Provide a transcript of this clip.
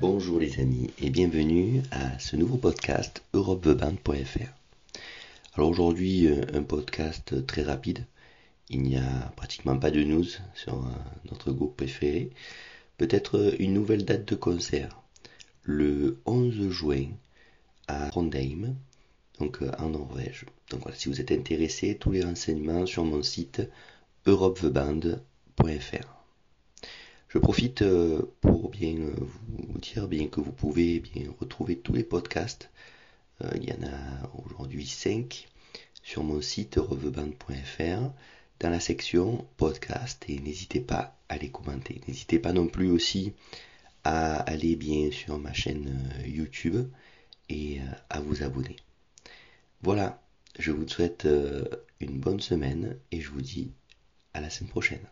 Bonjour les amis et bienvenue à ce nouveau podcast europeveband.fr. Alors aujourd'hui euh, un podcast très rapide. Il n'y a pratiquement pas de news sur euh, notre groupe préféré. Peut-être euh, une nouvelle date de concert. Le 11 juin à Trondheim, donc en Norvège. Donc voilà, si vous êtes intéressé, tous les renseignements sur mon site europeveband.fr. Je profite bien euh, vous dire bien que vous pouvez bien retrouver tous les podcasts. Euh, il y en a aujourd'hui 5 sur mon site reveband.fr dans la section podcast et n'hésitez pas à les commenter. N'hésitez pas non plus aussi à aller bien sur ma chaîne YouTube et à vous abonner. Voilà, je vous souhaite une bonne semaine et je vous dis à la semaine prochaine.